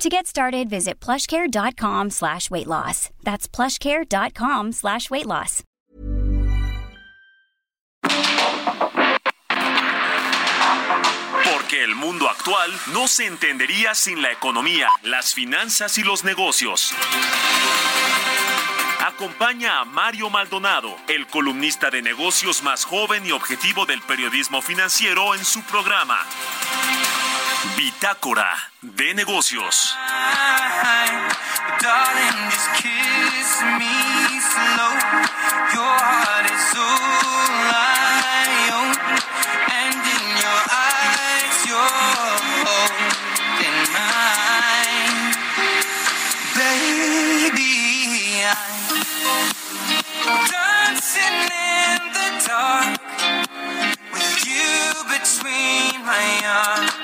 To get started, visit plushcare.com slash weight loss. That's plushcare.com slash weight loss. Porque el mundo actual no se entendería sin la economía, las finanzas y los negocios. Acompaña a Mario Maldonado, el columnista de negocios más joven y objetivo del periodismo financiero en su programa. Bitácora de negocios. Between my.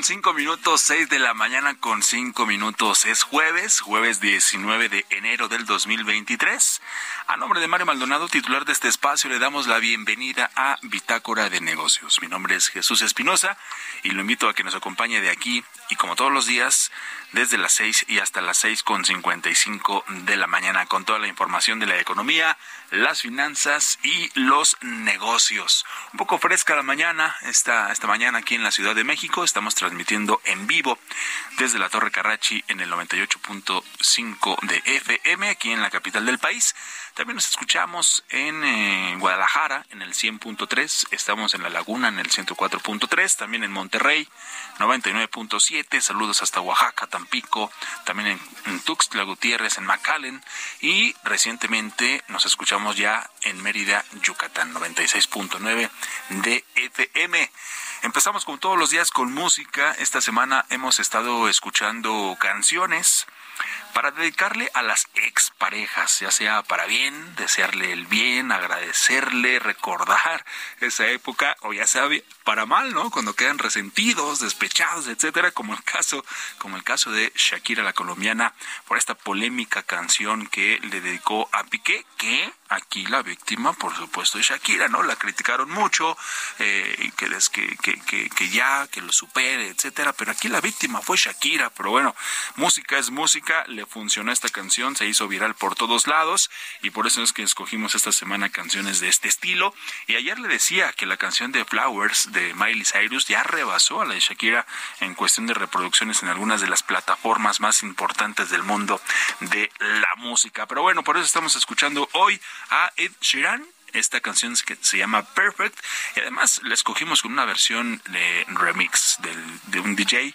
Con cinco minutos, seis de la mañana con cinco minutos. Es jueves, jueves 19 de enero del 2023. Nombre de Mario Maldonado, titular de este espacio, le damos la bienvenida a Bitácora de Negocios. Mi nombre es Jesús Espinosa y lo invito a que nos acompañe de aquí y como todos los días, desde las seis y hasta las seis con cincuenta y cinco de la mañana con toda la información de la economía, las finanzas y los negocios. Un poco fresca la mañana, esta, esta mañana aquí en la Ciudad de México. Estamos transmitiendo en vivo desde la Torre Carrachi en el 98.5 de FM, aquí en la capital del país. También nos escuchamos en eh, Guadalajara en el 100.3, estamos en La Laguna en el 104.3, también en Monterrey 99.7, saludos hasta Oaxaca, Tampico, también en, en Tuxtla Gutiérrez, en McAllen y recientemente nos escuchamos ya en Mérida, Yucatán 96.9 de FM. Empezamos como todos los días con música. Esta semana hemos estado escuchando canciones para dedicarle a las exparejas, ya sea para bien, desearle el bien, agradecerle, recordar esa época, o ya sea para mal, ¿no? Cuando quedan resentidos, despechados, etcétera, como el caso, como el caso de Shakira la colombiana por esta polémica canción que le dedicó a Piqué, que aquí la víctima, por supuesto, es Shakira, ¿no? La criticaron mucho, eh, que, que, que, que, ya, que lo supere, etcétera, pero aquí la víctima fue Shakira, pero bueno, música es música, le funcionó esta canción, se hizo viral por todos lados y por eso es que escogimos esta semana canciones de este estilo. Y ayer le decía que la canción de Flowers de Miley Cyrus ya rebasó a la de Shakira en cuestión de reproducciones en algunas de las plataformas más importantes del mundo de la música. Pero bueno, por eso estamos escuchando hoy a Ed Sheeran. Esta canción se llama Perfect. Y además la escogimos con una versión de remix de un DJ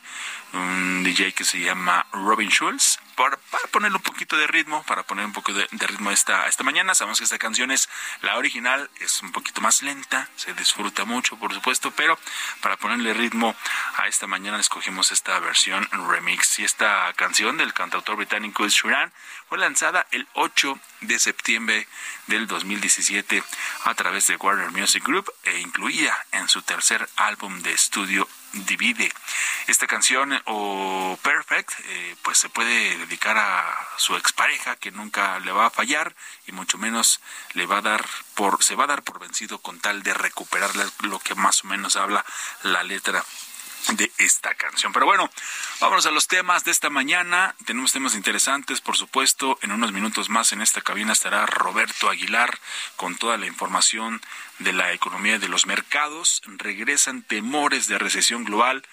un DJ que se llama Robin Schulz, para, para ponerle un poquito de ritmo, para poner un poco de, ritmo esta, esta mañana. Sabemos que esta canción es la original, es un poquito más lenta, se disfruta mucho, por supuesto, pero para ponerle ritmo a esta mañana escogimos esta versión remix. Y esta canción del cantautor británico Ed Sheeran fue lanzada el 8 de septiembre del 2017 a través de Warner Music Group e incluida en su tercer álbum de estudio divide. Esta canción o Perfect eh, pues se puede dedicar a su expareja que nunca le va a fallar y mucho menos le va a dar por se va a dar por vencido con tal de recuperar lo que más o menos habla la letra de esta canción. Pero bueno, vámonos a los temas de esta mañana. Tenemos temas interesantes, por supuesto. En unos minutos más en esta cabina estará Roberto Aguilar con toda la información de la economía y de los mercados. Regresan temores de recesión global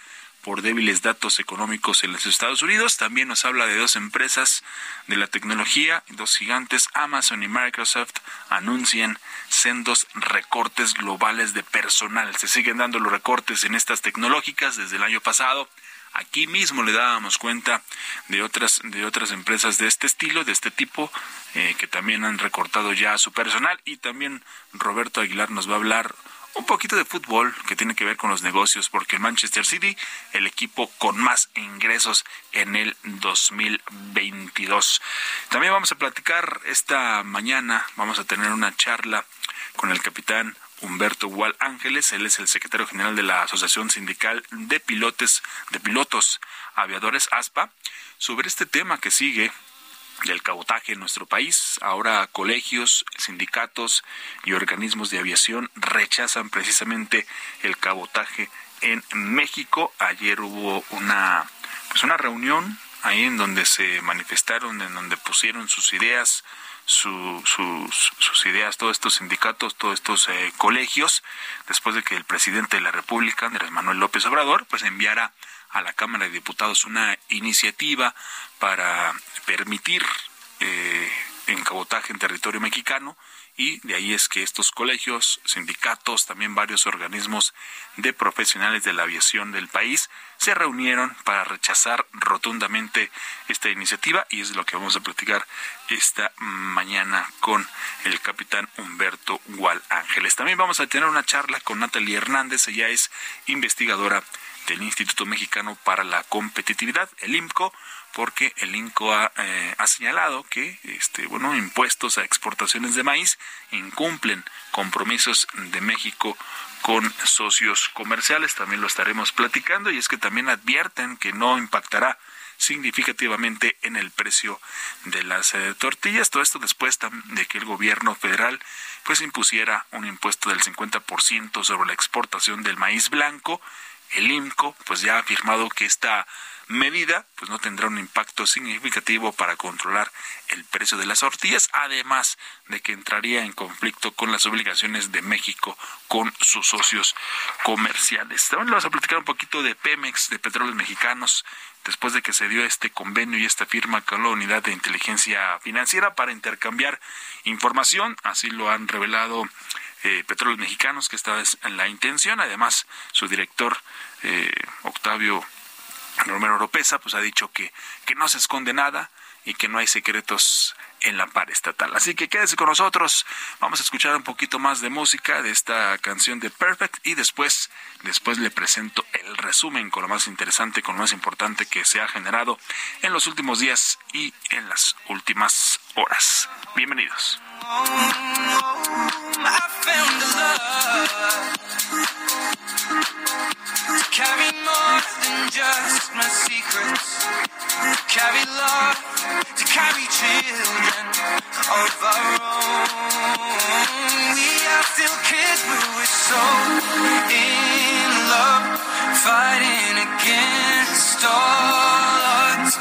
por débiles datos económicos en los Estados Unidos. También nos habla de dos empresas de la tecnología, dos gigantes, Amazon y Microsoft, anuncian sendos recortes globales de personal. Se siguen dando los recortes en estas tecnológicas desde el año pasado. Aquí mismo le dábamos cuenta de otras de otras empresas de este estilo, de este tipo, eh, que también han recortado ya su personal y también Roberto Aguilar nos va a hablar un poquito de fútbol que tiene que ver con los negocios, porque el Manchester City, el equipo con más ingresos en el 2022. También vamos a platicar esta mañana, vamos a tener una charla con el capitán Humberto Gual Ángeles, él es el secretario general de la Asociación Sindical de Pilotes, de Pilotos Aviadores ASPA, sobre este tema que sigue del cabotaje en nuestro país. Ahora colegios, sindicatos y organismos de aviación rechazan precisamente el cabotaje en México. Ayer hubo una pues una reunión ahí en donde se manifestaron, en donde pusieron sus ideas, sus, sus ideas todos estos sindicatos, todos estos eh, colegios, después de que el presidente de la República, Andrés Manuel López Obrador, pues enviara a la Cámara de Diputados una iniciativa para permitir eh, en cabotaje en territorio mexicano y de ahí es que estos colegios, sindicatos, también varios organismos de profesionales de la aviación del país se reunieron para rechazar rotundamente esta iniciativa y es lo que vamos a platicar esta mañana con el capitán Humberto Gual Ángeles. También vamos a tener una charla con Natalie Hernández, ella es investigadora del Instituto Mexicano para la Competitividad, el IMCO, porque el INCO eh, ha, señalado que este, bueno, impuestos a exportaciones de maíz incumplen compromisos de México con socios comerciales. También lo estaremos platicando y es que también advierten que no impactará significativamente en el precio de las eh, tortillas. Todo esto después de que el gobierno federal pues impusiera un impuesto del 50% sobre la exportación del maíz blanco. El INCO pues ya ha afirmado que esta medida pues no tendrá un impacto significativo para controlar el precio de las tortillas, además de que entraría en conflicto con las obligaciones de México con sus socios comerciales. También le vamos a platicar un poquito de Pemex, de Petróleos Mexicanos, después de que se dio este convenio y esta firma con la Unidad de Inteligencia Financiera para intercambiar información, así lo han revelado eh, Petróleos Mexicanos, que esta en la intención, además su director eh, Octavio Romero Oropesa pues ha dicho que, que no se esconde nada y que no hay secretos en la par estatal. Así que quédese con nosotros. Vamos a escuchar un poquito más de música de esta canción de Perfect y después, después le presento el resumen con lo más interesante, con lo más importante que se ha generado en los últimos días y en las últimas horas. Bienvenidos. To carry more than just my secrets. Carry love to carry children of our own. We are still kids, but we're so in love, fighting against all odds.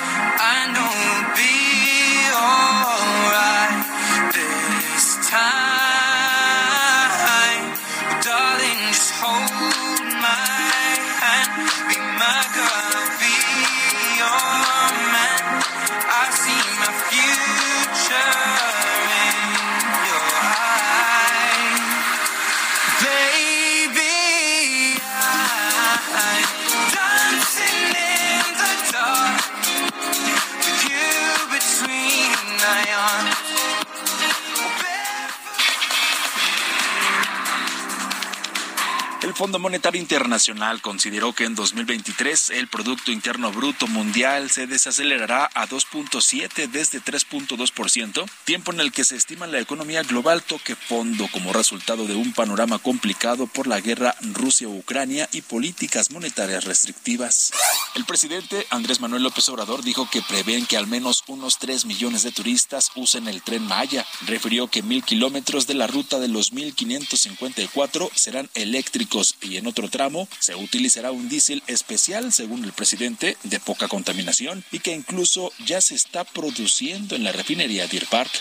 Fondo Monetario Internacional consideró que en 2023 el Producto Interno Bruto Mundial se desacelerará a 2.7 desde 3.2%, tiempo en el que se estima la economía global toque fondo como resultado de un panorama complicado por la guerra Rusia-Ucrania y políticas monetarias restrictivas. El presidente Andrés Manuel López Obrador dijo que prevén que al menos unos 3 millones de turistas usen el tren Maya. Refirió que mil kilómetros de la ruta de los 1554 serán eléctricos y en otro tramo se utilizará un diésel especial, según el presidente, de poca contaminación y que incluso ya se está produciendo en la refinería Deer Park.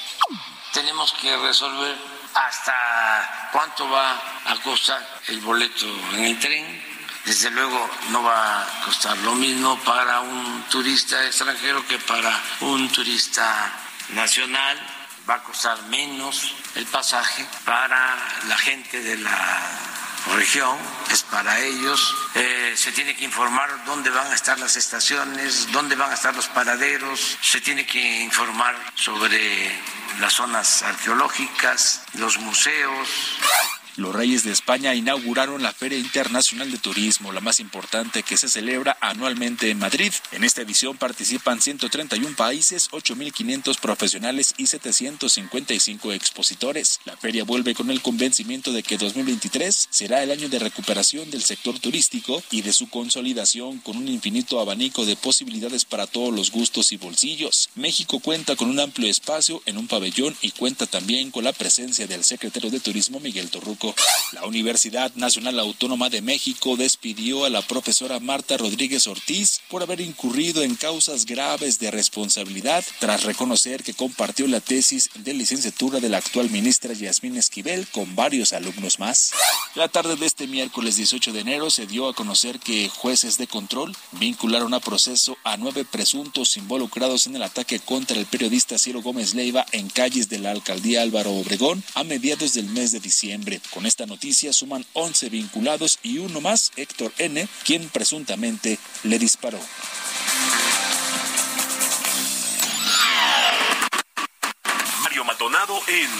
Tenemos que resolver hasta cuánto va a costar el boleto en el tren. Desde luego no va a costar lo mismo para un turista extranjero que para un turista nacional. Va a costar menos el pasaje para la gente de la región, es para ellos. Eh, se tiene que informar dónde van a estar las estaciones, dónde van a estar los paraderos, se tiene que informar sobre las zonas arqueológicas, los museos. Los Reyes de España inauguraron la Feria Internacional de Turismo, la más importante que se celebra anualmente en Madrid. En esta edición participan 131 países, 8.500 profesionales y 755 expositores. La feria vuelve con el convencimiento de que 2023 será el año de recuperación del sector turístico y de su consolidación con un infinito abanico de posibilidades para todos los gustos y bolsillos. México cuenta con un amplio espacio en un pabellón y cuenta también con la presencia del secretario de Turismo Miguel Torruco. La Universidad Nacional Autónoma de México despidió a la profesora Marta Rodríguez Ortiz por haber incurrido en causas graves de responsabilidad tras reconocer que compartió la tesis de licenciatura de la actual ministra Yasmín Esquivel con varios alumnos más. La tarde de este miércoles 18 de enero se dio a conocer que jueces de control vincularon a proceso a nueve presuntos involucrados en el ataque contra el periodista Ciro Gómez Leiva en calles de la alcaldía Álvaro Obregón a mediados del mes de diciembre. Con esta noticia suman 11 vinculados y uno más, Héctor N., quien presuntamente le disparó. Mario Maldonado en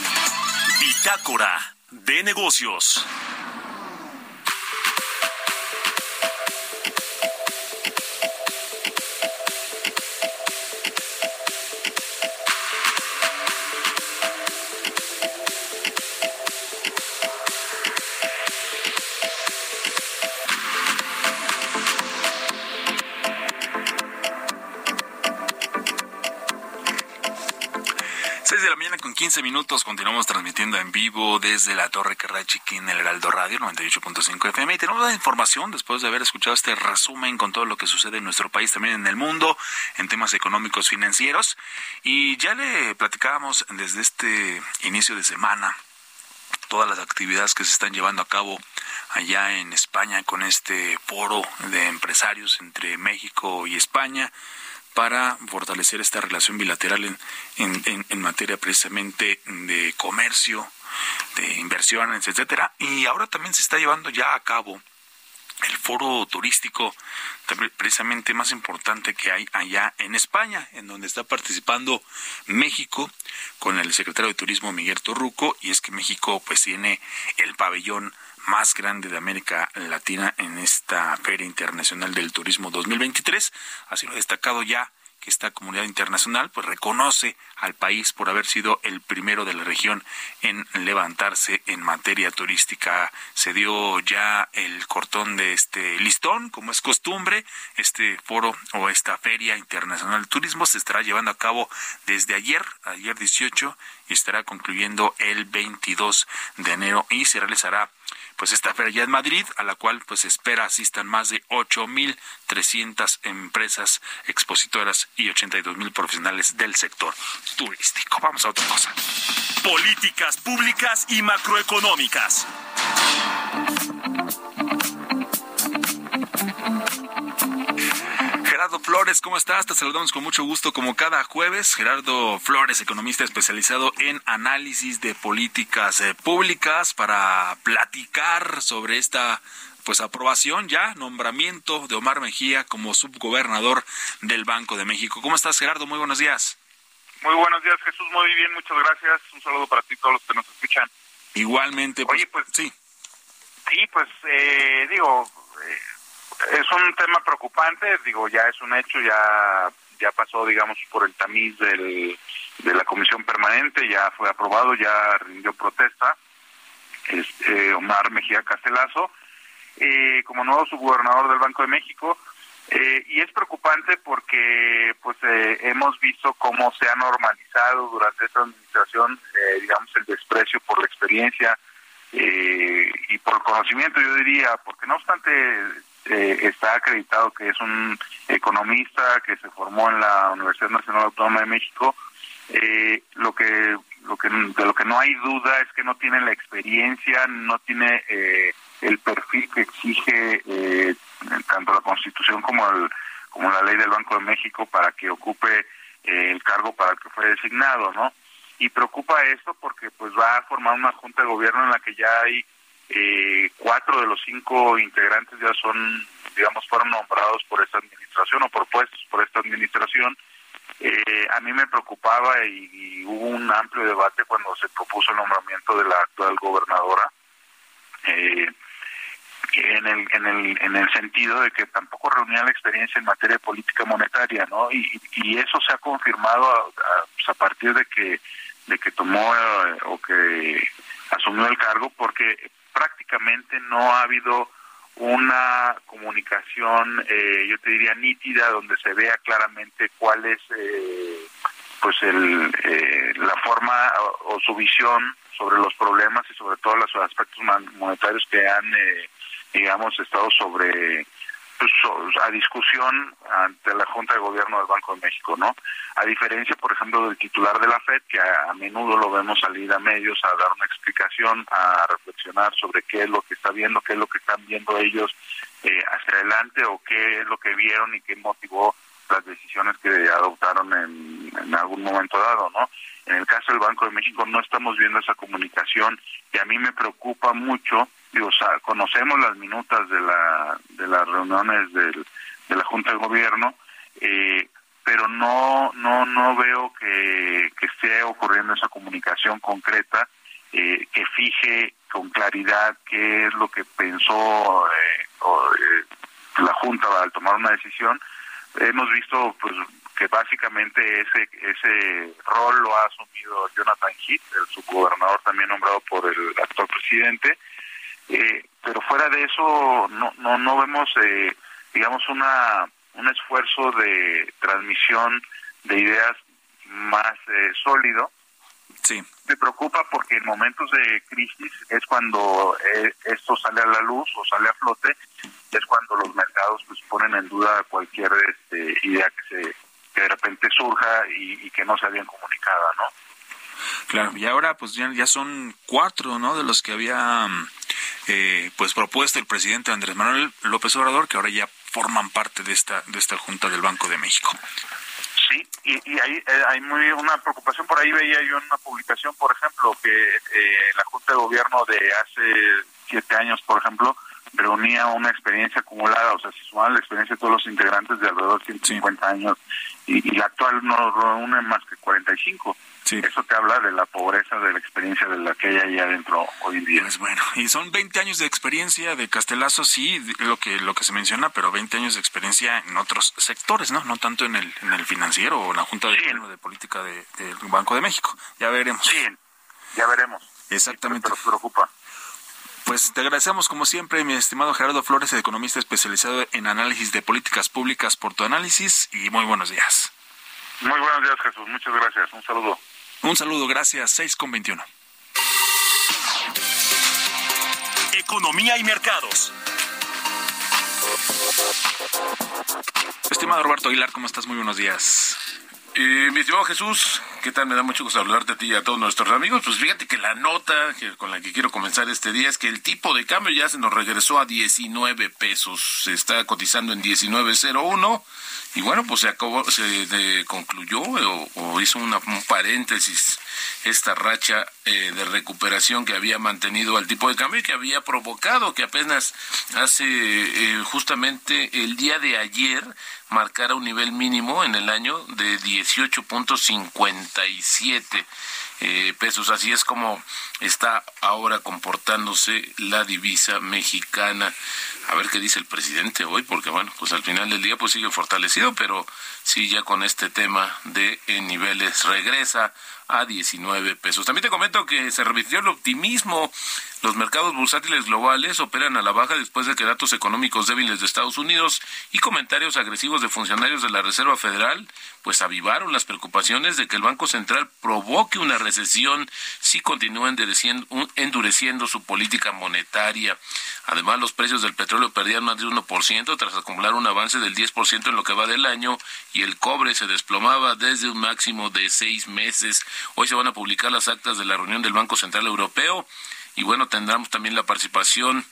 Bitácora de Negocios. 15 minutos continuamos transmitiendo en vivo desde la Torre Carrachiqui en el Heraldo Radio 98.5 FM y tenemos la información después de haber escuchado este resumen con todo lo que sucede en nuestro país también en el mundo en temas económicos financieros. Y ya le platicábamos desde este inicio de semana todas las actividades que se están llevando a cabo allá en España con este foro de empresarios entre México y España para fortalecer esta relación bilateral en, en, materia precisamente de comercio, de inversiones, etcétera. Y ahora también se está llevando ya a cabo el foro turístico precisamente más importante que hay allá en España, en donde está participando México con el secretario de Turismo Miguel Torruco, y es que México pues tiene el pabellón más grande de América Latina en esta Feria Internacional del Turismo 2023. Así lo ha destacado ya que esta comunidad internacional pues reconoce al país por haber sido el primero de la región en levantarse en materia turística. Se dio ya el cortón de este listón, como es costumbre. Este foro o esta Feria Internacional de Turismo se estará llevando a cabo desde ayer, ayer 18, y estará concluyendo el 22 de enero y se realizará pues esta feria ya en Madrid, a la cual pues espera asistan más de 8.300 empresas expositoras y 82.000 profesionales del sector turístico. Vamos a otra cosa. Políticas públicas y macroeconómicas. Flores, ¿cómo estás? Te saludamos con mucho gusto como cada jueves. Gerardo Flores, economista especializado en análisis de políticas eh, públicas para platicar sobre esta pues aprobación ya, nombramiento de Omar Mejía como subgobernador del Banco de México. ¿Cómo estás, Gerardo? Muy buenos días. Muy buenos días, Jesús. Muy bien, muchas gracias. Un saludo para ti, todos los que nos escuchan. Igualmente, pues, Oye, pues sí. Sí, pues eh, digo, eh, es un tema preocupante, digo, ya es un hecho, ya ya pasó, digamos, por el tamiz del, de la comisión permanente, ya fue aprobado, ya rindió protesta este, Omar Mejía Castelazo eh, como nuevo subgobernador del Banco de México. Eh, y es preocupante porque pues eh, hemos visto cómo se ha normalizado durante esta administración, digamos, el desprecio por la experiencia y por el conocimiento, yo diría, porque no obstante eh, está acreditado que es un economista que se formó en la Universidad Nacional Autónoma de México. Eh, lo que lo que de lo que no hay duda es que no tiene la experiencia, no tiene eh, el perfil que exige eh, tanto la Constitución como el, como la ley del Banco de México para que ocupe el cargo para el que fue designado, ¿no? Y preocupa esto porque pues va a formar una junta de gobierno en la que ya hay eh, cuatro de los cinco integrantes ya son, digamos, fueron nombrados por esta administración o propuestos por esta administración. Eh, a mí me preocupaba y, hubo un amplio debate cuando se propuso el nombramiento de la actual gobernadora. Eh, en el, en el en el sentido de que tampoco reunía la experiencia en materia de política monetaria no y, y eso se ha confirmado a, pues, a, partir de que de que tomó eh, o que asumió el cargo porque prácticamente no ha habido una comunicación, eh, yo te diría nítida, donde se vea claramente cuál es eh, pues el, eh, la forma o, su visión sobre los problemas y sobre todo los aspectos monetarios que han, digamos, estado sobre pues, a discusión ante la Junta de Gobierno del Banco de México, ¿no? A diferencia, por ejemplo, del titular de la FED, que a, menudo lo vemos salir a medios a dar una explicación, a reflexionar sobre qué es lo que está viendo, qué es lo que están viendo ellos eh, hacia adelante o qué es lo que vieron y qué motivó las decisiones que adoptaron en, en algún momento dado, ¿no? En el caso del Banco de México no estamos viendo esa comunicación y a mí me preocupa mucho digo, conocemos las minutas de la de las reuniones del, de la Junta de Gobierno, eh, pero no no no veo que, esté ocurriendo esa comunicación concreta eh, que fije con claridad qué es lo que pensó eh, la Junta al tomar una decisión. Hemos visto pues que básicamente ese ese rol lo ha asumido Jonathan Heath, el subgobernador también nombrado por el actual presidente, eh, pero fuera de eso no no no vemos eh, digamos una un esfuerzo de transmisión de ideas más eh, sólido. Sí. Me preocupa porque en momentos de crisis es cuando eh, esto sale a la luz o sale a flote es cuando los mercados pues ponen en duda cualquier este, idea que se que de repente surja y, y que no se habían comunicado no Claro, y ahora pues ya, ya son cuatro, ¿no? De los que había eh, pues propuesto el presidente Andrés Manuel López Obrador, que ahora ya forman parte de esta de esta junta del Banco de México. Sí, y, y hay, eh, hay muy una preocupación por ahí veía yo en una publicación, por ejemplo, que eh, la junta de gobierno de hace siete años, por ejemplo, reunía una experiencia acumulada, o sea, si sumaban la experiencia de todos los integrantes de alrededor de 150 años y, la actual no reúne más que 45. Eso te habla de la pobreza de la experiencia de la que hay ahí adentro hoy en día. Pues bueno, y son 20 años de experiencia de Castelazo, sí, lo que lo que se menciona, pero 20 años de experiencia en otros sectores, ¿no? No tanto en el en el financiero o en la Junta de, de Política del Banco de México. Ya veremos. Sí, ya veremos. Exactamente. Pero preocupa. Pues te agradecemos como siempre, mi estimado Gerardo Flores, economista especializado en análisis de políticas públicas por tu análisis y muy buenos días. Muy buenos días, Jesús. Muchas gracias. Un saludo. Un saludo, gracias. 6 con 21. Economía y mercados. Estimado Roberto Aguilar, ¿cómo estás? Muy buenos días. Eh, mi estimado Jesús, ¿qué tal? Me da mucho gusto hablarte a ti y a todos nuestros amigos. Pues fíjate que la nota con la que quiero comenzar este día es que el tipo de cambio ya se nos regresó a 19 pesos. Se está cotizando en 19.01 y bueno, pues se acabó, se concluyó o, hizo una, un paréntesis esta racha eh, de recuperación que había mantenido al tipo de cambio y que había provocado que apenas hace eh, justamente el día de ayer marcara un nivel mínimo en el año de 18.57 eh, pesos. Así es como está ahora comportándose la divisa mexicana. A ver qué dice el presidente hoy, porque bueno, pues al final del día pues sigue fortalecido, pero sí ya con este tema de niveles regresa a 19 pesos. También te comento que se revirtió el optimismo. Los mercados bursátiles globales operan a la baja después de que datos económicos débiles de Estados Unidos y comentarios agresivos de funcionarios de la Reserva Federal pues avivaron las preocupaciones de que el Banco Central provoque una recesión si continúa endureciendo, su política monetaria. Además, los precios del petróleo perdían más de 1% tras acumular un avance del 10% en lo que va del año y el cobre se desplomaba desde un máximo de seis meses. Hoy se van a publicar las actas de la reunión del Banco Central Europeo y bueno, tendremos también la participación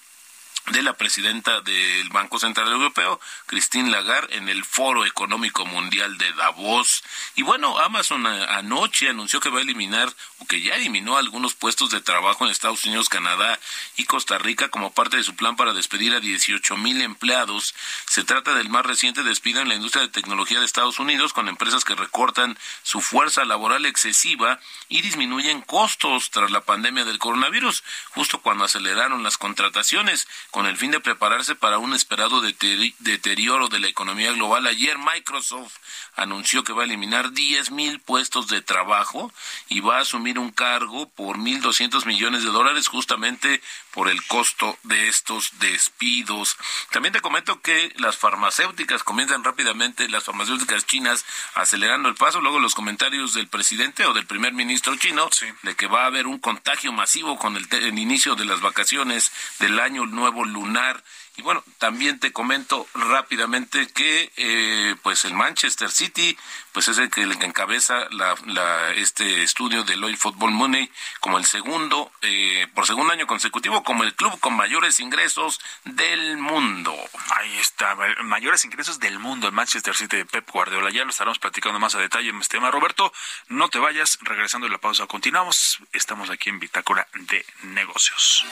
de la presidenta del Banco Central Europeo, Christine Lagarde, en el Foro Económico Mundial de Davos. Y bueno, Amazon anoche anunció que va a eliminar o que ya eliminó algunos puestos de trabajo en Estados Unidos, Canadá y Costa Rica como parte de su plan para despedir a 18 mil empleados. Se trata del más reciente despido en la industria de tecnología de Estados Unidos con empresas que recortan su fuerza laboral excesiva y disminuyen costos tras la pandemia del coronavirus, justo cuando aceleraron las contrataciones con el fin de prepararse para un esperado deterioro de la economía global. Ayer Microsoft anunció que va a eliminar 10 mil puestos de trabajo y va a asumir un cargo por 1.200 millones de dólares justamente por el costo de estos despidos. También te comento que las farmacéuticas comienzan rápidamente, las farmacéuticas chinas acelerando el paso, luego los comentarios del presidente o del primer ministro chino de que va a haber un contagio masivo con el, el inicio de las vacaciones del año nuevo lunar. Y bueno, también te comento rápidamente que eh, pues el Manchester City pues es el que, encabeza la, este estudio del Oil Football Money como el segundo, eh, por segundo año consecutivo, como el club con mayores ingresos del mundo. Ahí está, mayores ingresos del mundo, el Manchester City de Pep Guardiola. Ya lo estaremos platicando más a detalle en este tema. Roberto, no te vayas, regresando de la pausa, continuamos. Estamos aquí en Bitácora de Negocios.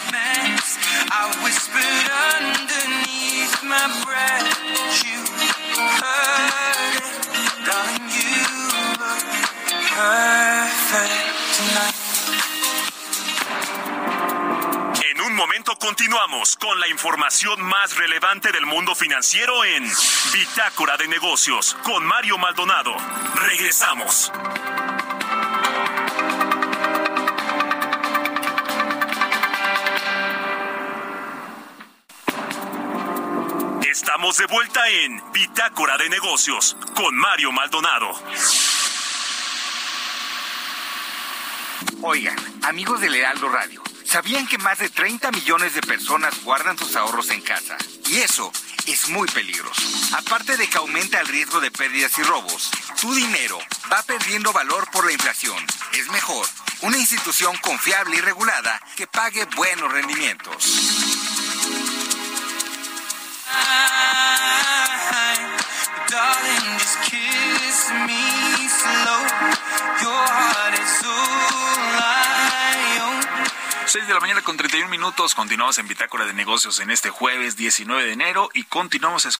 En un momento continuamos con la información más relevante del mundo financiero en Bitácora de Negocios con Mario Maldonado. Regresamos. Estamos de vuelta en Bitácora de Negocios con Mario Maldonado. Oigan, amigos del Heraldo Radio, ¿sabían que más de 30 millones de personas guardan sus ahorros en casa? Y eso es muy peligroso. Aparte de que aumenta el riesgo de pérdidas y robos, tu dinero va perdiendo valor por la inflación. Es mejor una institución confiable y regulada que pague buenos rendimientos. 6 de la mañana con 31 minutos. Continuamos en Bitácora de Negocios en este jueves 19 de enero y continuamos.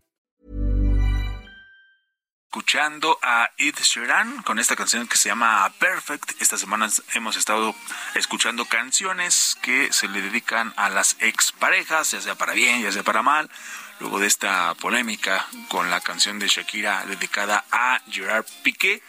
Escuchando a Ed Sheeran con esta canción que se llama Perfect. Esta semana hemos estado escuchando canciones que se le dedican a las exparejas, ya sea para bien, ya sea para mal luego de esta polémica con la canción de Shakira dedicada a Gerard Piqué.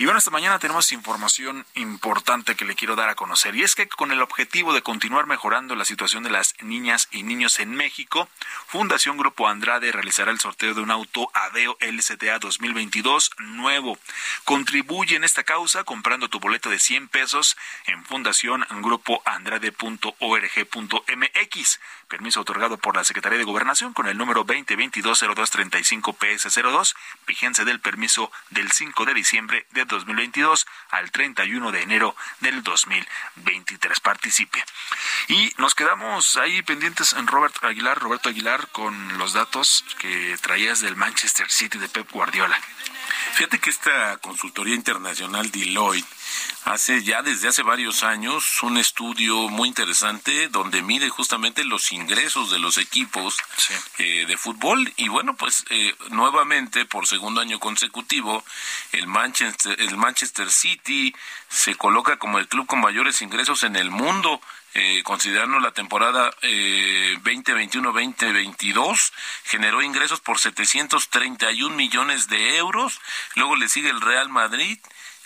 Y bueno, esta mañana tenemos información importante que le quiero dar a conocer. Y es que con el objetivo de continuar mejorando la situación de las niñas y niños en México, Fundación Grupo Andrade realizará el sorteo de un auto Aveo LCTA 2022 nuevo. Contribuye en esta causa comprando tu boleto de 100 pesos en fundaciongrupoandrade.org.mx. Permiso otorgado por la Secretaría de Gobernación con el número 2022-0235-PS02, vigencia del permiso del 5 de diciembre de 2022 al 31 de enero del 2023. Participe. Y nos quedamos ahí pendientes en Robert Aguilar, Roberto Aguilar, con los datos que traías del Manchester City de Pep Guardiola. Fíjate que esta consultoría internacional Deloitte hace ya desde hace varios años un estudio muy interesante donde mide justamente los ingresos de los equipos eh, de fútbol. Y bueno pues eh, nuevamente por segundo año consecutivo el Manchester el Manchester City se coloca como el club con mayores ingresos en el mundo eh, considerando la temporada eh, 2021-2022, generó ingresos por 731 millones de euros, luego le sigue el Real Madrid,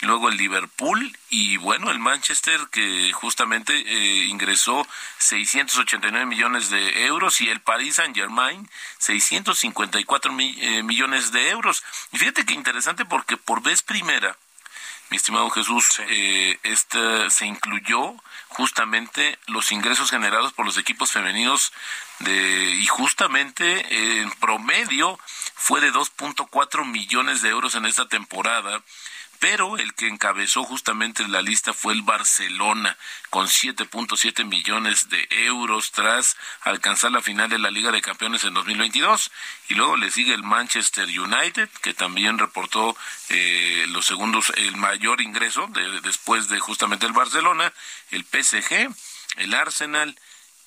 luego el Liverpool y bueno, el Manchester que justamente eh, ingresó 689 millones de euros y el Paris Saint Germain 654 eh, millones de euros. Y fíjate que interesante porque por vez primera, mi estimado Jesús, eh, este, se incluyó justamente los ingresos generados por los equipos femeninos de, y justamente en promedio fue de 2.4 millones de euros en esta temporada pero el que encabezó justamente la lista fue el Barcelona, con 7.7 millones de euros tras alcanzar la final de la Liga de Campeones en 2022. Y luego le sigue el Manchester United, que también reportó eh, los segundos, el mayor ingreso después de justamente el Barcelona, el PSG, el Arsenal,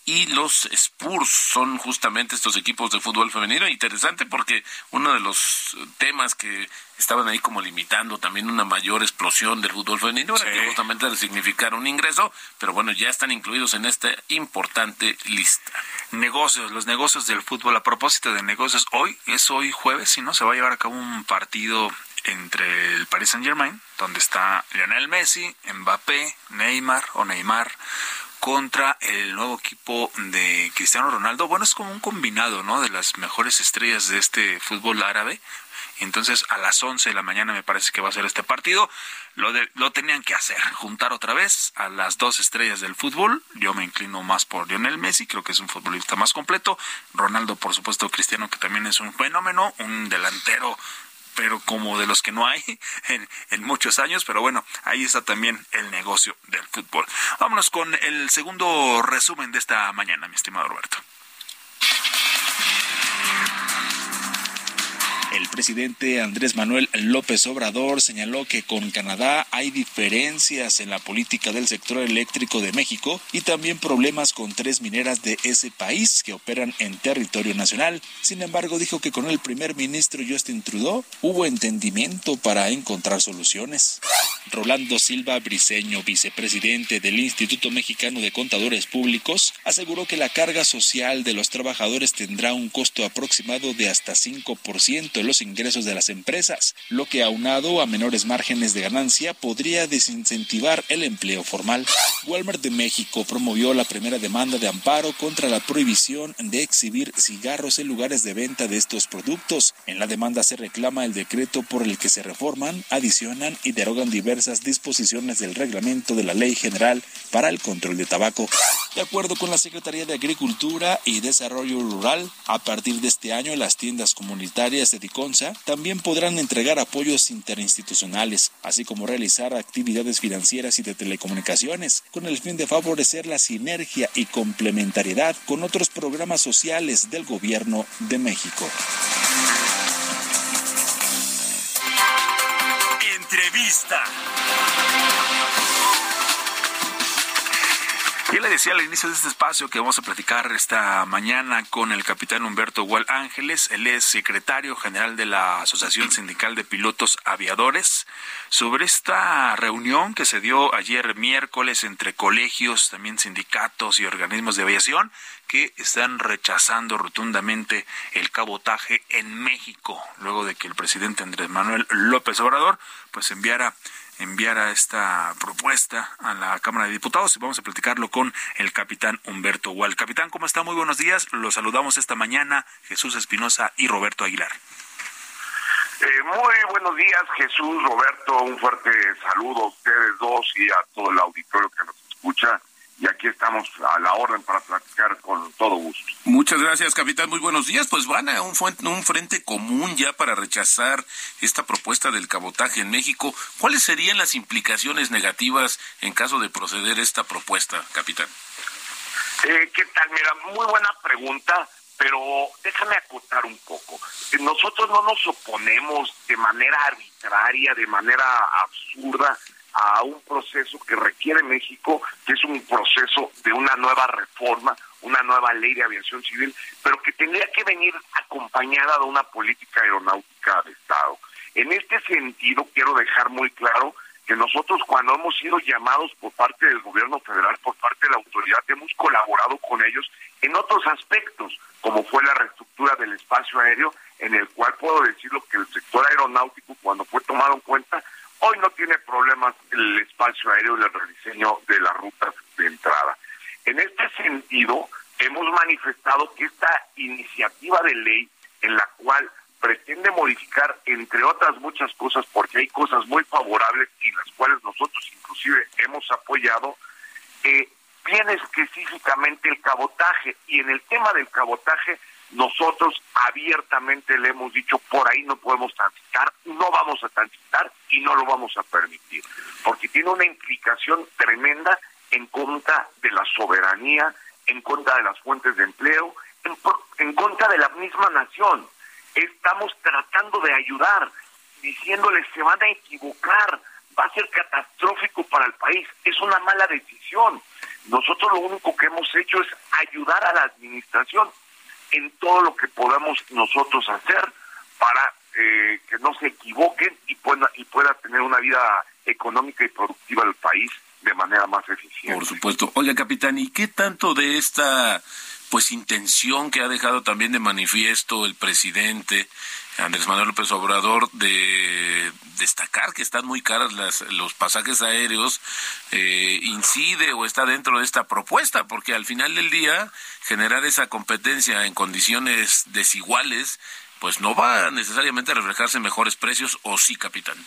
y los Spurs son justamente estos equipos de fútbol femenino. Interesante porque uno de los temas que estaban ahí como limitando también una mayor explosión del fútbol femenino era que justamente significar un ingreso, pero bueno, ya están incluidos en esta importante lista. Negocios, los negocios del fútbol. A propósito de negocios, hoy es hoy jueves, si no, se va a llevar a cabo un partido entre el Paris Saint Germain, donde está Lionel Messi, Mbappé, Neymar o Neymar, contra el nuevo equipo de Cristiano Ronaldo. Bueno, es como un combinado, ¿no? De las mejores estrellas de este fútbol árabe. Entonces, a las 11 de la mañana me parece que va a ser este partido. Lo, de, lo tenían que hacer, juntar otra vez a las dos estrellas del fútbol. Yo me inclino más por Lionel Messi, creo que es un futbolista más completo. Ronaldo, por supuesto, Cristiano, que también es un fenómeno, un delantero pero como de los que no hay en, muchos años, pero bueno, ahí está también el negocio del fútbol. Vámonos con el segundo resumen de esta mañana, mi estimado Roberto. El presidente Andrés Manuel López Obrador señaló que con Canadá hay diferencias en la política del sector eléctrico de México y también problemas con tres mineras de ese país que operan en territorio nacional. Sin embargo, dijo que con el primer ministro Justin Trudeau hubo entendimiento para encontrar soluciones. Rolando Silva Briceño, vicepresidente del Instituto Mexicano de Contadores Públicos, aseguró que la carga social de los trabajadores tendrá un costo aproximado de hasta 5% los ingresos de las empresas, lo que aunado a menores márgenes de ganancia podría desincentivar el empleo formal. Walmart de México promovió la primera demanda de amparo contra la prohibición de exhibir cigarros en lugares de venta de estos productos. En la demanda se reclama el decreto por el que se reforman, adicionan y derogan diversas disposiciones del reglamento de la Ley General para el Control de Tabaco. De acuerdo con la Secretaría de Agricultura y Desarrollo Rural, a partir de este año las tiendas comunitarias de Diconsa también podrán entregar apoyos interinstitucionales, así como realizar actividades financieras y de telecomunicaciones, con el fin de favorecer la sinergia y complementariedad con otros programas sociales del Gobierno de México. Entrevista. Ya le decía al inicio de este espacio que vamos a platicar esta mañana con el capitán Humberto Gual Ángeles. Él es secretario general de la Asociación Sindical de Pilotos Aviadores sobre esta reunión que se dio ayer miércoles entre colegios, también sindicatos y organismos de aviación que están rechazando rotundamente el cabotaje en México, luego de que el presidente Andrés Manuel López Obrador pues enviara enviara esta propuesta a la Cámara de Diputados y vamos a platicarlo con el capitán Humberto Gual. Capitán, ¿cómo está? Muy buenos días. Los saludamos esta mañana Jesús Espinosa y Roberto Aguilar. Eh, muy buenos días, Jesús, Roberto. Un fuerte saludo a ustedes dos y a todo el auditorio que nos escucha y aquí estamos a la orden para platicar con todo gusto. Muchas gracias, capitán. Muy buenos días. Pues van a un, un frente común ya para rechazar esta propuesta del cabotaje en México. ¿Cuáles serían las implicaciones negativas en caso de proceder esta propuesta, capitán? Eh, ¿Qué tal? Mira, muy buena pregunta, pero déjame acotar un poco. Nosotros no nos oponemos de manera arbitraria, de manera absurda a un proceso que requiere México, que es un proceso de una nueva reforma, una nueva ley de aviación civil, pero que tendría que venir acompañada de una política aeronáutica de Estado. En este sentido, quiero dejar muy claro que nosotros cuando hemos sido llamados por parte del gobierno federal, por parte de la autoridad, hemos colaborado con ellos en otros aspectos, como fue la reestructura del espacio aéreo, en el cual puedo decirlo que el sector aeronáutico, cuando fue tomado en cuenta, Hoy no tiene problemas el espacio aéreo y el rediseño de las rutas de entrada. En este sentido, hemos manifestado que esta iniciativa de ley en la cual pretende modificar, entre otras muchas cosas, porque hay cosas muy favorables y las cuales nosotros inclusive hemos apoyado, eh, viene específicamente el cabotaje. Y en el tema del cabotaje nosotros abiertamente le hemos dicho, por ahí no podemos transitar, no vamos a transitar y no lo vamos a permitir, porque tiene una implicación tremenda en contra de la soberanía, en contra de las fuentes de empleo, en, contra de la misma nación. Estamos tratando de ayudar, diciéndoles se van a equivocar, va a ser catastrófico para el país, es una mala decisión. Nosotros lo único que hemos hecho es ayudar a la administración en todo lo que podamos nosotros hacer para eh, que no se equivoquen y pueda, y pueda tener una vida económica y productiva del país de manera más eficiente. Por supuesto. Oiga, capitán, ¿y qué tanto de esta pues intención que ha dejado también de manifiesto el presidente Andrés Manuel López Obrador de destacar que están muy caras las, los pasajes aéreos eh, incide o está dentro de esta propuesta, porque al final del día generar esa competencia en condiciones desiguales, pues no va necesariamente a reflejarse mejores precios, o sí, capitán.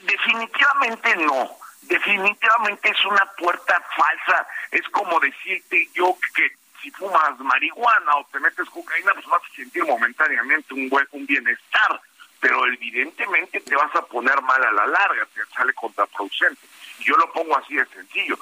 Definitivamente no. Definitivamente es una puerta falsa. Es como decirte yo que si fumas marihuana o te metes cocaína, pues vas a sentir momentáneamente un buen un bienestar, pero evidentemente te vas a poner mal a la larga, te sale contraproducente. Yo lo pongo así de sencillo.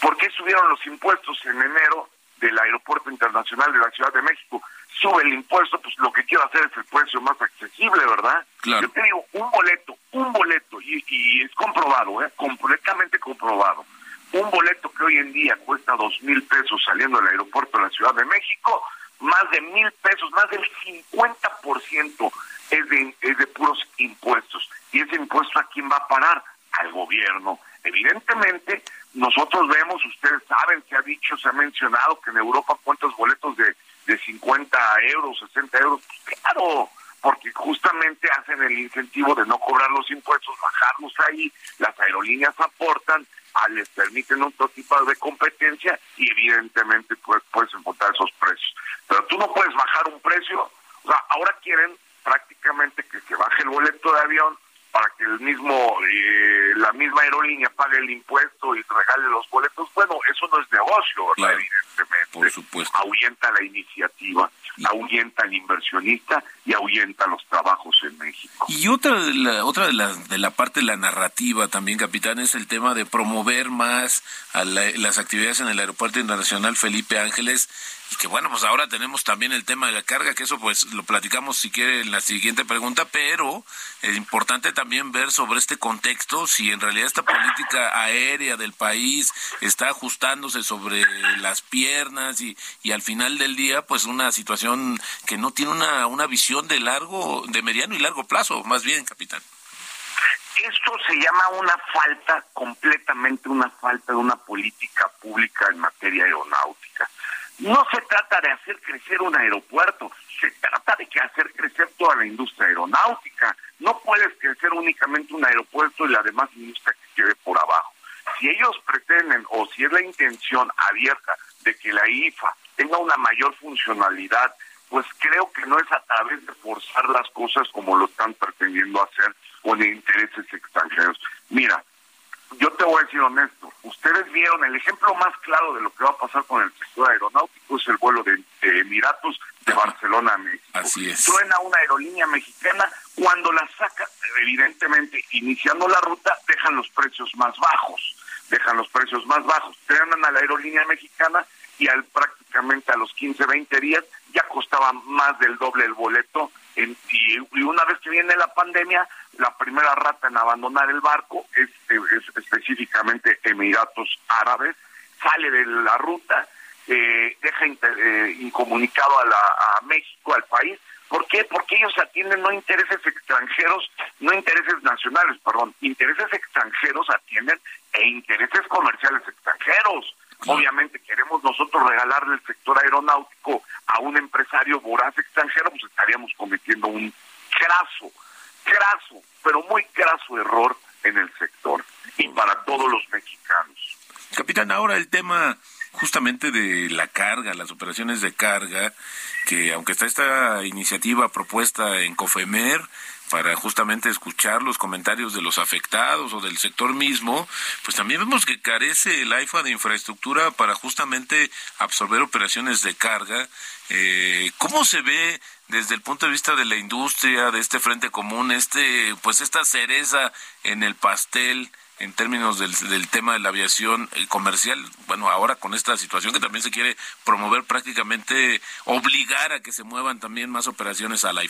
¿Por qué subieron los impuestos en enero del Aeropuerto Internacional de la Ciudad de México? Sube el impuesto, pues lo que quiero hacer es el precio más accesible, ¿verdad? Yo te digo, un boleto, un boleto, y, y es comprobado, ¿eh? completamente comprobado un boleto que hoy en día cuesta dos mil pesos saliendo del aeropuerto de la Ciudad de México, más de mil pesos, más del 50% es de, es de puros impuestos. ¿Y ese impuesto a quién va a parar? Al gobierno. Evidentemente, nosotros vemos, ustedes saben, se ha dicho, se ha mencionado que en Europa cuántos boletos de, de 50 euros, 60 euros, pues claro, porque justamente hacen el incentivo de no cobrar los impuestos, bajarlos ahí, las aerolíneas aportan, a, les permiten otro tipo de competencia y evidentemente pues, puedes encontrar esos precios. Pero tú no puedes bajar un precio, o sea, ahora quieren prácticamente que se baje el boleto de avión para que el mismo eh, la misma aerolínea pague el impuesto y regale los boletos, bueno, eso no es negocio, evidentemente. Por supuesto. Ahuyenta la iniciativa, ahuyenta al inversionista y ahuyenta los en México. Y otra de la, otra de la, de la parte de la narrativa también, capitán, es el tema de promover más a las actividades en el Aeropuerto Internacional Felipe Ángeles y que bueno, pues ahora tenemos también el tema de la carga, que eso pues lo platicamos si quiere en la siguiente pregunta, pero es importante también ver sobre este contexto si en realidad esta política aérea del país está ajustándose sobre las piernas y, y al final del día pues una situación que no tiene una, una visión de largo, de mediano y largo plazo, más bien, capitán. Esto se llama una falta, completamente una falta de una política pública en materia aeronáutica no se trata de hacer crecer un aeropuerto, se trata de que hacer crecer toda la industria aeronáutica. No puedes crecer únicamente un aeropuerto y la demás industria que quede por abajo. Si ellos pretenden o si es la intención abierta de que la IFA tenga una mayor funcionalidad, pues creo que no es a través de forzar las cosas como lo están pretendiendo hacer con intereses extranjeros. Mira, yo te voy a decir honesto, ustedes vieron el ejemplo más claro de lo que va a pasar con el sector aeronáutico es el vuelo de, Emiratos de Barcelona a México. Así es. Suena una aerolínea mexicana, cuando la saca, evidentemente, iniciando la ruta, dejan los precios más bajos, dejan los precios más bajos, trenan a la aerolínea mexicana y al prácticamente a los 15, 20 días ya costaba más del doble el boleto en, y, una vez que viene la pandemia, la primera rata en abandonar el barco es, específicamente Emiratos Árabes, sale de la ruta, eh, deja eh, incomunicado a, la, a México, al país. ¿Por qué? Porque ellos atienden no intereses extranjeros, no intereses nacionales, perdón, intereses extranjeros atienden e intereses comerciales extranjeros. Obviamente queremos nosotros regalarle el sector aeronáutico a un empresario voraz extranjero, pues estaríamos cometiendo un craso, craso, pero muy craso error en el sector para todos los mexicanos. Capitán, ahora el tema justamente de la carga, las operaciones de carga, que aunque está esta iniciativa propuesta en COFEMER, para justamente escuchar los comentarios de los afectados o del sector mismo, pues también vemos que carece el AIFA de infraestructura para justamente absorber operaciones de carga. Eh, ¿Cómo se ve desde el punto de vista de la industria, de este frente común, este, pues esta cereza en el pastel? En términos del, del, tema de la aviación eh, comercial, bueno, ahora con esta situación que también se quiere promover prácticamente, obligar a que se muevan también más operaciones a la.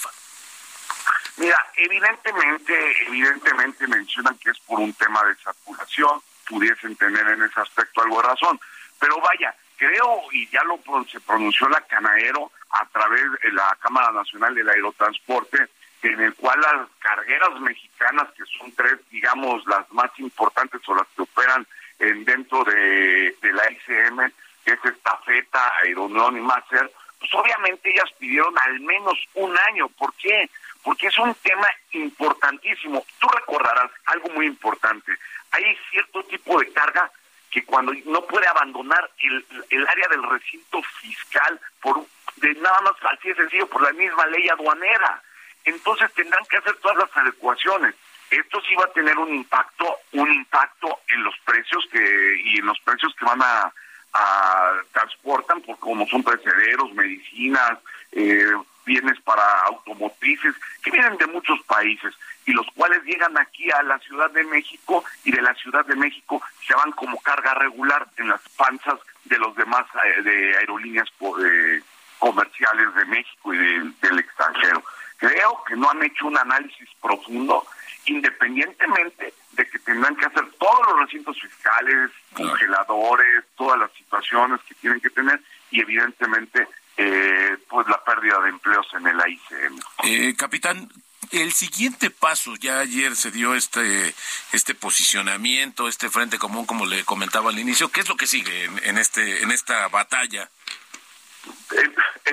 Mira, evidentemente, evidentemente mencionan que es por un tema de saturación, pudiesen tener en ese aspecto algo de razón, pero vaya, creo, y ya lo se pronunció la Canaero a través de la Cámara Nacional del Aerotransporte, en el cual las cargueras mexicanas, que son tres, digamos, las más importantes o las que operan en dentro de, de la ICM, que es Estafeta, Aeronón y Macer, pues obviamente ellas pidieron al menos un año. ¿Por qué? porque es un tema importantísimo. Tú recordarás algo muy importante. Hay cierto tipo de carga que cuando no puede abandonar el, el área del recinto fiscal por de nada más así de sencillo por la misma ley aduanera. Entonces tendrán que hacer todas las adecuaciones. Esto sí va a tener un impacto, un impacto en los precios que y en los precios que van a, a transportan, por como son precederos, medicinas, eh, bienes para automotrices que vienen de muchos países y los cuales llegan aquí a la Ciudad de México y de la Ciudad de México se van como carga regular en las panzas de los demás eh, de aerolíneas eh, comerciales de México y del extranjero. Creo que no han hecho un análisis profundo independientemente de que tendrán que hacer todos los recintos fiscales, congeladores, todas las situaciones que tienen que tener y evidentemente eh, pues la pérdida de empleos en el AICM. Eh, capitán, el siguiente paso, ya ayer se dio este este posicionamiento, este frente común, como le comentaba al inicio. ¿Qué es lo que sigue en, este en esta batalla?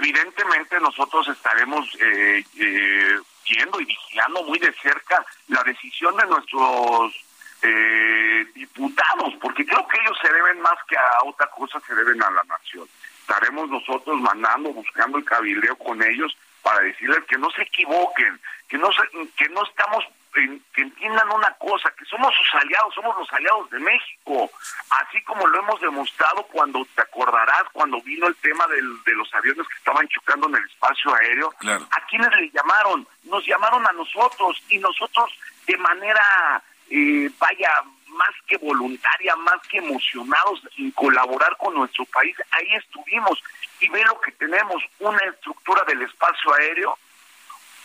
Evidentemente nosotros estaremos eh, eh, viendo y vigilando muy de cerca la decisión de nuestros diputados, porque creo que ellos se deben más que a otra cosa, se deben a la nación. Estaremos nosotros mandando, buscando el cabildeo con ellos para decirles que no se equivoquen, que no que no estamos que entiendan una cosa, que somos sus aliados, somos los aliados de México, así como lo hemos demostrado cuando te acordarás, cuando vino el tema del, de los aviones que estaban chocando en el espacio aéreo, ¿a quienes le llamaron? Nos llamaron a nosotros y nosotros de manera, eh, vaya, más que voluntaria, más que emocionados en colaborar con nuestro país, ahí estuvimos. Y ve lo que tenemos, una estructura del espacio aéreo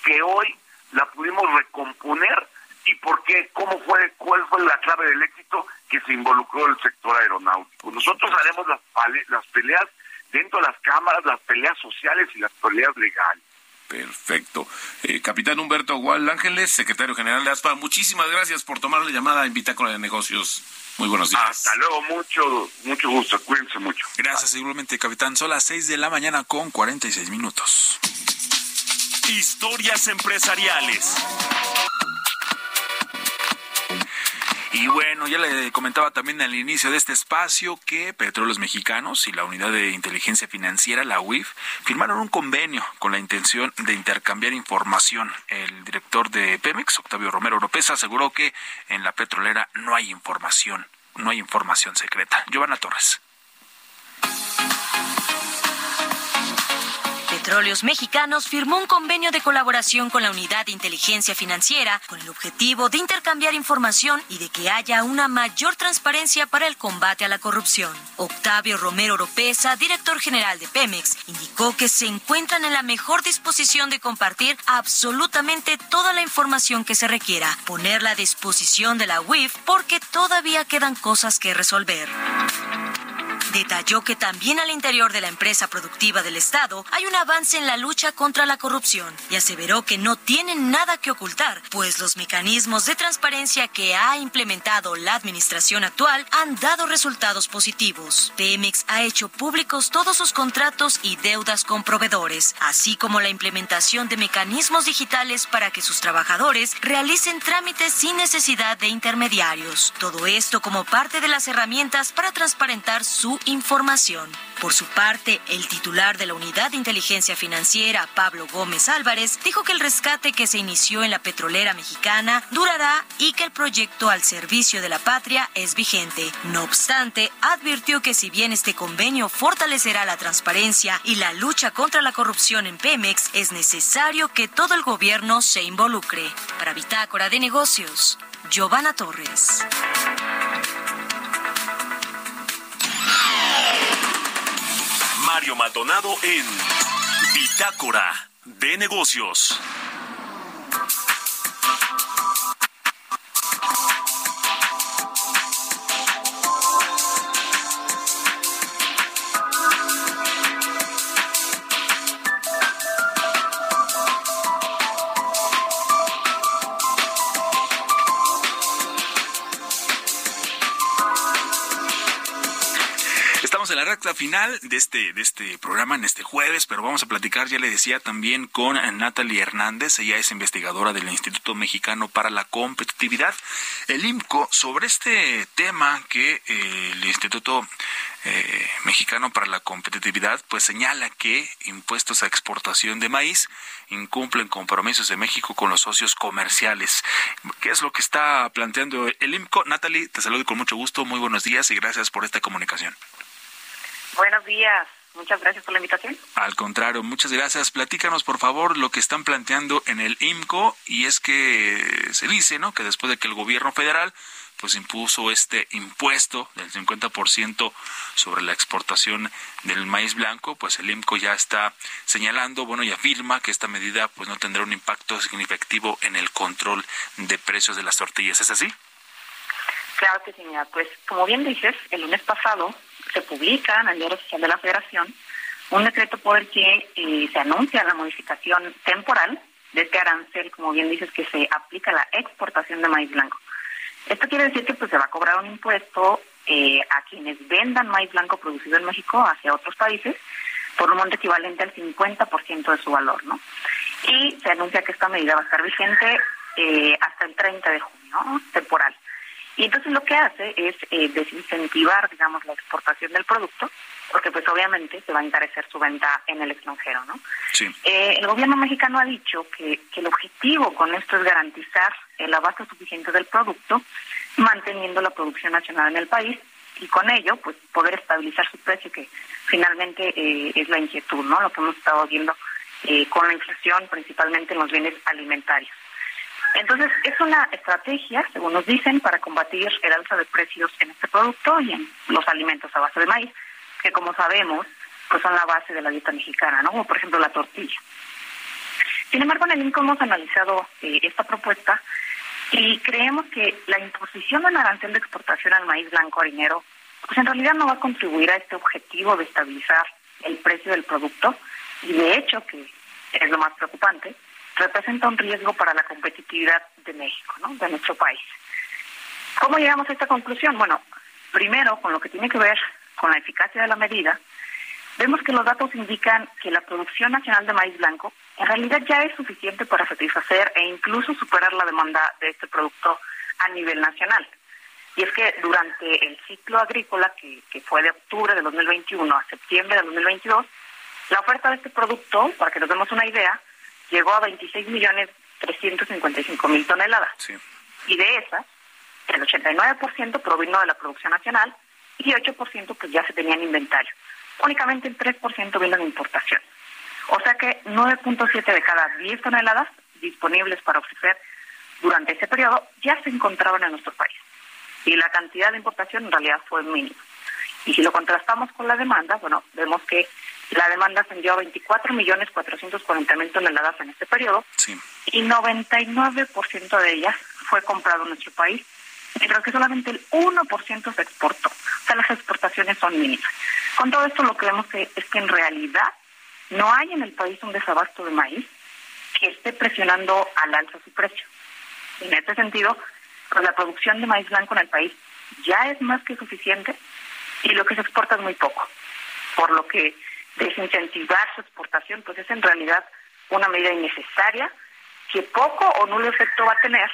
que hoy la pudimos recomponer y por qué, cómo fue, cuál fue la clave del éxito que se involucró el sector aeronáutico. Nosotros haremos las, las peleas dentro de las cámaras, las peleas sociales y las peleas legales. Perfecto. Eh, Capitán Humberto Gual Ángeles, secretario general de ASPA, muchísimas gracias por tomar la llamada a Bitácora de Negocios. Muy buenos días. Hasta luego, mucho, mucho gusto, cuídense mucho. Gracias, seguramente, capitán. Son las 6 de la mañana con 46 minutos. Historias empresariales. Y bueno, ya le comentaba también al inicio de este espacio que Petróleos Mexicanos y la Unidad de Inteligencia Financiera, la UIF, firmaron un convenio con la intención de intercambiar información. El director de Pemex, Octavio Romero Oropesa, aseguró que en la petrolera no hay información, no hay información secreta. Giovanna Torres. Petróleos Mexicanos firmó un convenio de colaboración con la Unidad de Inteligencia Financiera con el objetivo de intercambiar información y de que haya una mayor transparencia para el combate a la corrupción. Octavio Romero Oropesa, director general de Pemex, indicó que se encuentran en la mejor disposición de compartir absolutamente toda la información que se requiera, ponerla a disposición de la UIF porque todavía quedan cosas que resolver. Detalló que también al interior de la empresa productiva del Estado hay un avance en la lucha contra la corrupción y aseveró que no tienen nada que ocultar, pues los mecanismos de transparencia que ha implementado la administración actual han dado resultados positivos. Pemex ha hecho públicos todos sus contratos y deudas con proveedores, así como la implementación de mecanismos digitales para que sus trabajadores realicen trámites sin necesidad de intermediarios. Todo esto como parte de las herramientas para transparentar información. Por su parte, el titular de la Unidad de Inteligencia Financiera, Pablo Gómez Álvarez, dijo que el rescate que se inició en la petrolera mexicana durará y que el proyecto al servicio de la patria es vigente. No obstante, advirtió que si bien este convenio fortalecerá la transparencia y la lucha contra la corrupción en Pemex, es necesario que todo el gobierno se involucre. Para Bitácora de Negocios, Giovanna Torres. Mario Maldonado en Bitácora de Negocios. Final de este, de este programa, en este jueves, pero vamos a platicar, ya le decía, también con Natalie Hernández, ella es investigadora del Instituto Mexicano para la Competitividad, el IMCO, sobre este tema que eh, el Instituto eh, Mexicano para la Competitividad pues señala que impuestos a exportación de maíz incumplen compromisos de México con los socios comerciales. ¿Qué es lo que está planteando el IMCO? Natalie, te saludo con mucho gusto, muy buenos días y gracias por esta comunicación. Buenos días. Muchas gracias por la invitación. Al contrario, muchas gracias. Platícanos, por favor, lo que están planteando en el IMCO y es que se dice, ¿no?, que después de que el gobierno federal pues impuso este impuesto del 50% sobre la exportación del maíz blanco, pues el IMCO ya está señalando, bueno, y afirma que esta medida pues no tendrá un impacto significativo en el control de precios de las tortillas. ¿Es así? Claro que sí, mira, pues como bien dices, el lunes pasado se publica en el Diario Oficial de la Federación un decreto por el que eh, se anuncia la modificación temporal de este arancel, como bien dices, que se aplica a la exportación de maíz blanco. Esto quiere decir que pues se va a cobrar un impuesto eh, a quienes vendan maíz blanco producido en México hacia otros países por un monto equivalente al 50% de su valor, ¿no? Y se anuncia que esta medida va a estar vigente eh, hasta el 30 de junio, temporal. Y entonces lo que hace es eh, desincentivar, digamos, la exportación del producto, porque pues obviamente se va a encarecer su venta en el extranjero, ¿no? Sí. Eh, el gobierno mexicano ha dicho que, que el objetivo con esto es garantizar el abasto suficiente del producto, manteniendo la producción nacional en el país y con ello pues poder estabilizar su precio, que finalmente eh, es la inquietud, ¿no? Lo que hemos estado viendo eh, con la inflación, principalmente en los bienes alimentarios. Entonces, es una estrategia, según nos dicen, para combatir el alza de precios en este producto y en los alimentos a base de maíz, que como sabemos, pues son la base de la dieta mexicana, ¿no? Como por ejemplo la tortilla. Sin embargo, en el INCO hemos analizado eh, esta propuesta y creemos que la imposición del arancel de exportación al maíz blanco harinero, pues en realidad no va a contribuir a este objetivo de estabilizar el precio del producto y de hecho, que es lo más preocupante, representa un riesgo para la competitividad de México, ¿no? de nuestro país. ¿Cómo llegamos a esta conclusión? Bueno, primero, con lo que tiene que ver con la eficacia de la medida, vemos que los datos indican que la producción nacional de maíz blanco en realidad ya es suficiente para satisfacer e incluso superar la demanda de este producto a nivel nacional. Y es que durante el ciclo agrícola, que, que fue de octubre de 2021 a septiembre de 2022, la oferta de este producto, para que nos demos una idea, llegó a 26 millones 355 mil toneladas. Y de esas, el 89% provino de la producción nacional y 8% pues ya se tenía en inventario. Únicamente el 3% vino de importación. O sea que 9.7 de cada 10 toneladas disponibles para ofrecer durante ese periodo ya se encontraban en nuestro país. Y la cantidad de importación en realidad fue mínima. Y si lo contrastamos con la demanda, bueno, vemos que la demanda ascendió a 24 millones 440 mil toneladas en este periodo y 99% de ellas fue comprado en nuestro país, mientras que solamente el 1% se exportó. O sea, las exportaciones son mínimas. Con todo esto lo que vemos que es que en realidad no hay en el país un desabasto de maíz que esté presionando al alza su precio. En este sentido, pues la producción de maíz blanco en el país ya es más que suficiente y lo que se exporta es muy poco, por lo que desincentivar su exportación, pues es en realidad una medida innecesaria que poco o nulo efecto va a tener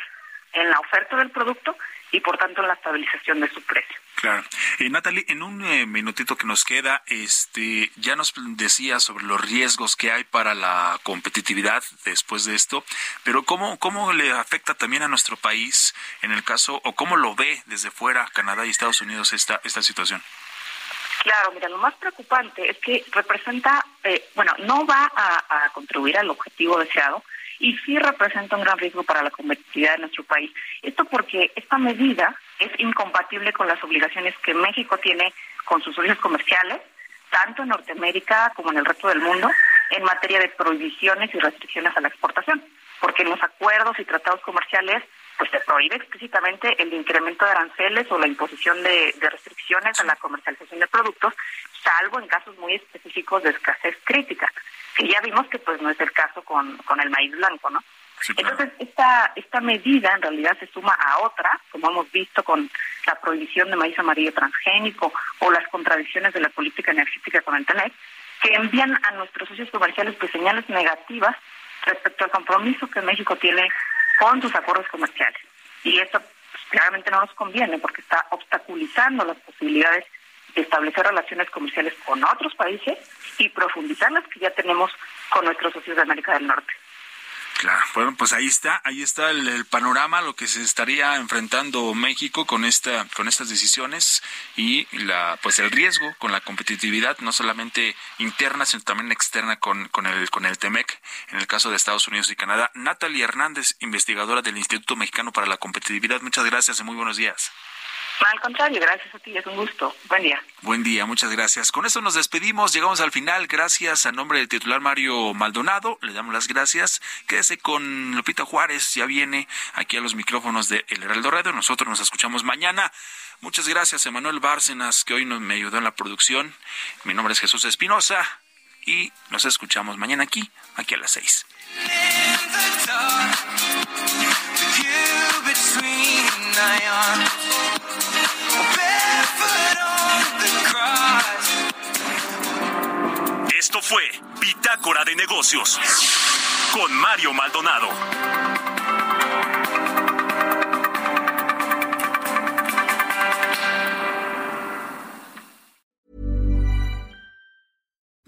en la oferta del producto y por tanto en la estabilización de su precio. Claro. Eh, Natalie, en un eh, minutito que nos queda, este, ya nos decía sobre los riesgos que hay para la competitividad después de esto, pero ¿cómo, cómo le afecta también a nuestro país en el caso, o cómo lo ve desde fuera Canadá y Estados Unidos esta, esta situación? Claro, mira, lo más preocupante es que representa, eh, bueno, no va a, a, contribuir al objetivo deseado y sí representa un gran riesgo para la competitividad de nuestro país. Esto porque esta medida es incompatible con las obligaciones que México tiene con sus socios comerciales, tanto en Norteamérica como en el resto del mundo, en materia de prohibiciones y restricciones a la exportación, porque en los acuerdos y tratados comerciales pues se prohíbe explícitamente el incremento de aranceles o la imposición de, de, restricciones a la comercialización de productos, salvo en casos muy específicos de escasez crítica, que ya vimos que pues no es el caso con, con el maíz blanco, ¿no? Sí, claro. Entonces, esta, esta medida en realidad se suma a otra, como hemos visto con la prohibición de maíz amarillo transgénico o las contradicciones de la política energética con el TENEC, que envían a nuestros socios comerciales pues señales negativas respecto al compromiso que México tiene con sus acuerdos comerciales. Y esto pues, claramente no nos conviene porque está obstaculizando las posibilidades de establecer relaciones comerciales con otros países y profundizar las que ya tenemos con nuestros socios de América del Norte. Claro, bueno, pues ahí está, ahí está el, panorama, lo que se estaría enfrentando México con esta, con estas decisiones y la, pues el riesgo con la competitividad, no solamente interna, sino también externa con, con el, con el Temec, en el caso de Estados Unidos y Canadá. Natalie Hernández, investigadora del Instituto Mexicano para la Competitividad, muchas gracias y muy buenos días. Al contrario, gracias a ti, es un gusto. Buen día. Buen día, muchas gracias. Con eso nos despedimos, llegamos al final. Gracias a nombre del titular Mario Maldonado, le damos las gracias. Quédese con Lupita Juárez, ya viene aquí a los micrófonos de El Heraldo Radio. Nosotros nos escuchamos mañana. Muchas gracias, Emanuel Bárcenas, que hoy nos me ayudó en la producción. Mi nombre es Jesús Espinosa y nos escuchamos mañana aquí, aquí a las seis. Esto fue Bitácora de Negocios con Mario Maldonado.